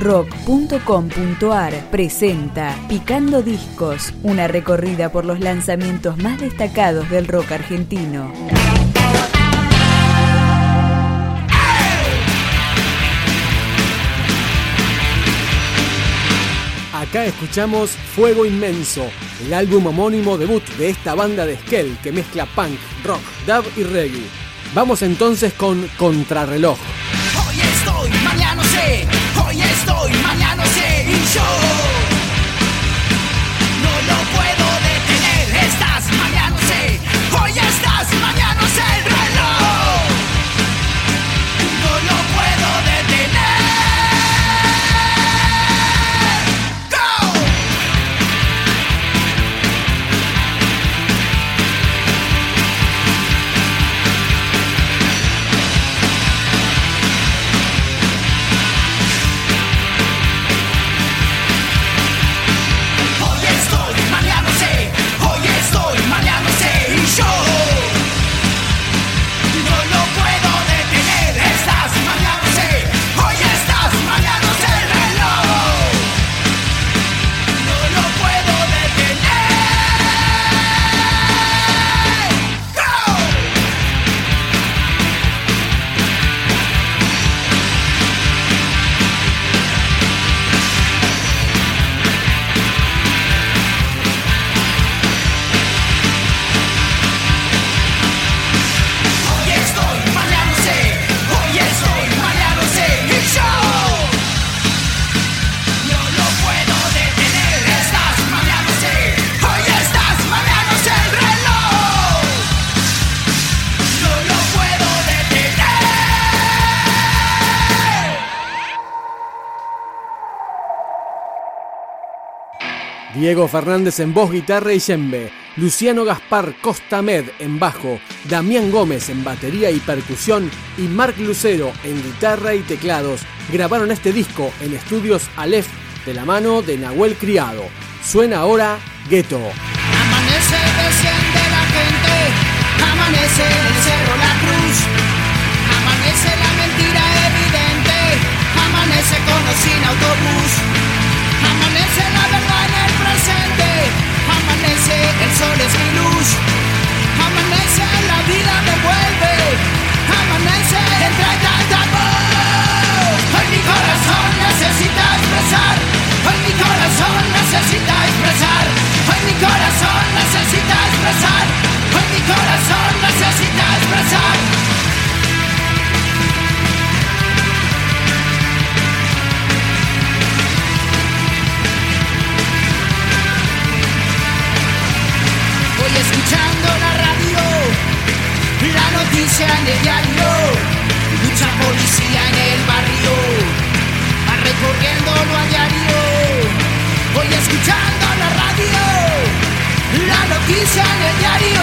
rock.com.ar presenta Picando Discos, una recorrida por los lanzamientos más destacados del rock argentino. Acá escuchamos Fuego Inmenso, el álbum homónimo debut de esta banda de Skell que mezcla punk, rock, dub y reggae. Vamos entonces con Contrarreloj. Hoy estoy, mañana no sé. Estoy, mañana sé. Y yo Diego Fernández en voz, guitarra y yembe, Luciano Gaspar Costa Med en bajo, Damián Gómez en batería y percusión. Y Marc Lucero en guitarra y teclados. Grabaron este disco en estudios Aleph de la mano de Nahuel Criado. Suena ahora Gueto. Amanece, desciende la gente, amanece el cerro la cruz, amanece la mentira evidente, amanece con sin autobús, amanece la verdad sol es mi luz, el diario, mucha policía en el barrio, va recorriéndolo a diario. Voy escuchando la radio, la noticia en el diario,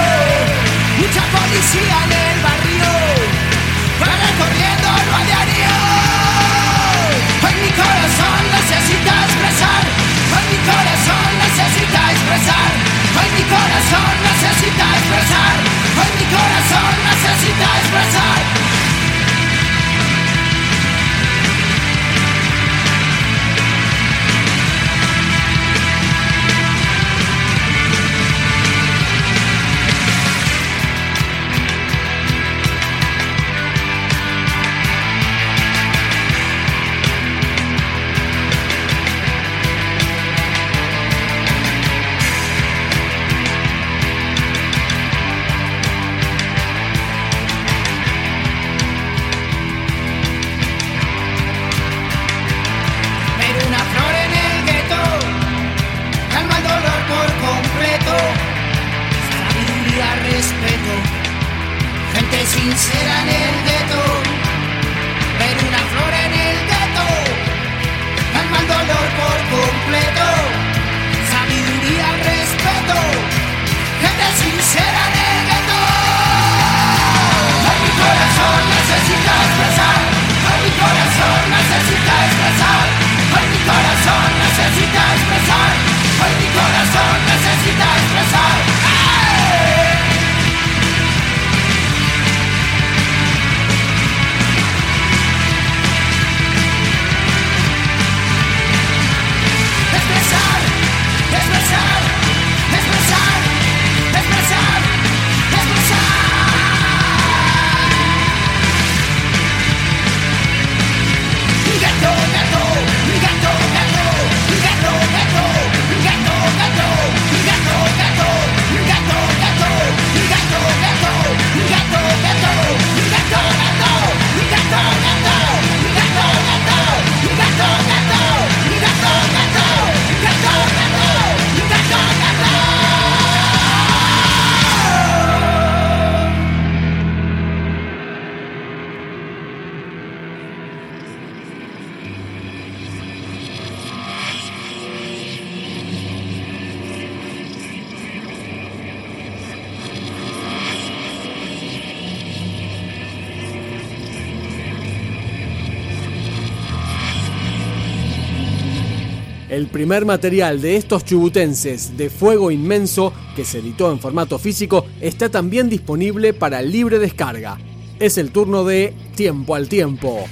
El primer material de estos chubutenses de Fuego Inmenso, que se editó en formato físico, está también disponible para libre descarga. Es el turno de Tiempo al Tiempo.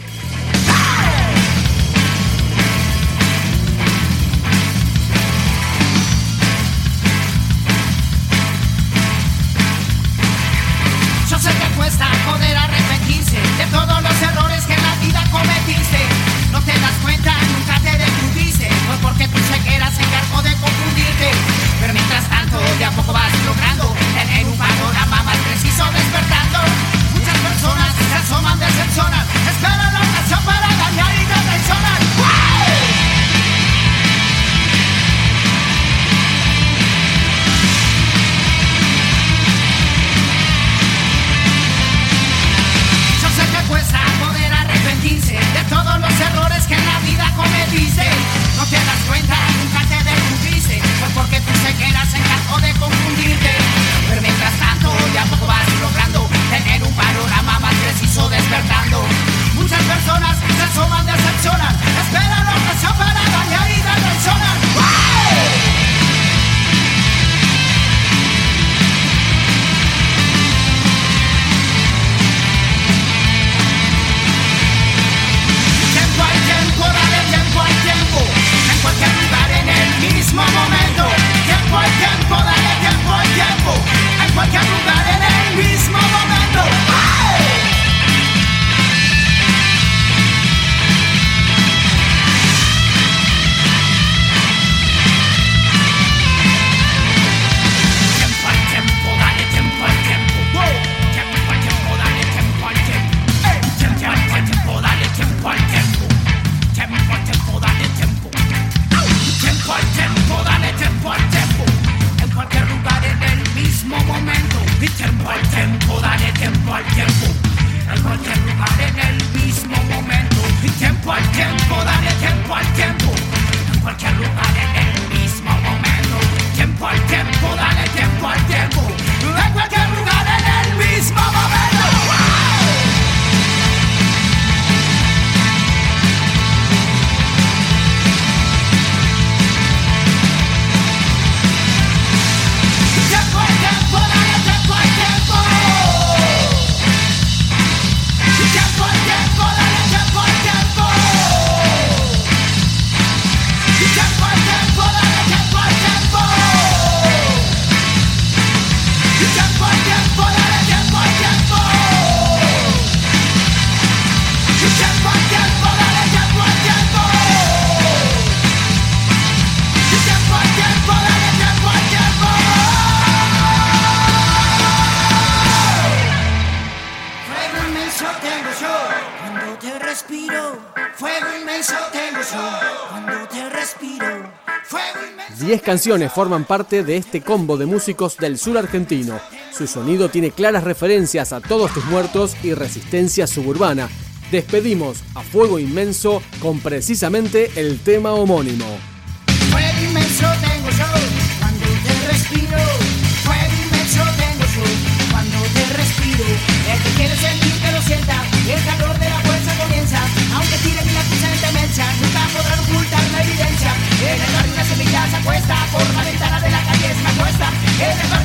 my devil. Like my devil. Diez canciones forman parte de este combo de músicos del sur argentino. Su sonido tiene claras referencias a todos tus muertos y resistencia suburbana. Despedimos a Fuego Inmenso con precisamente el tema homónimo. Fuego inmenso tengo cuando te respiro. Fuego inmenso tengo cuando te respiro. El que quiere sentir que lo sienta It's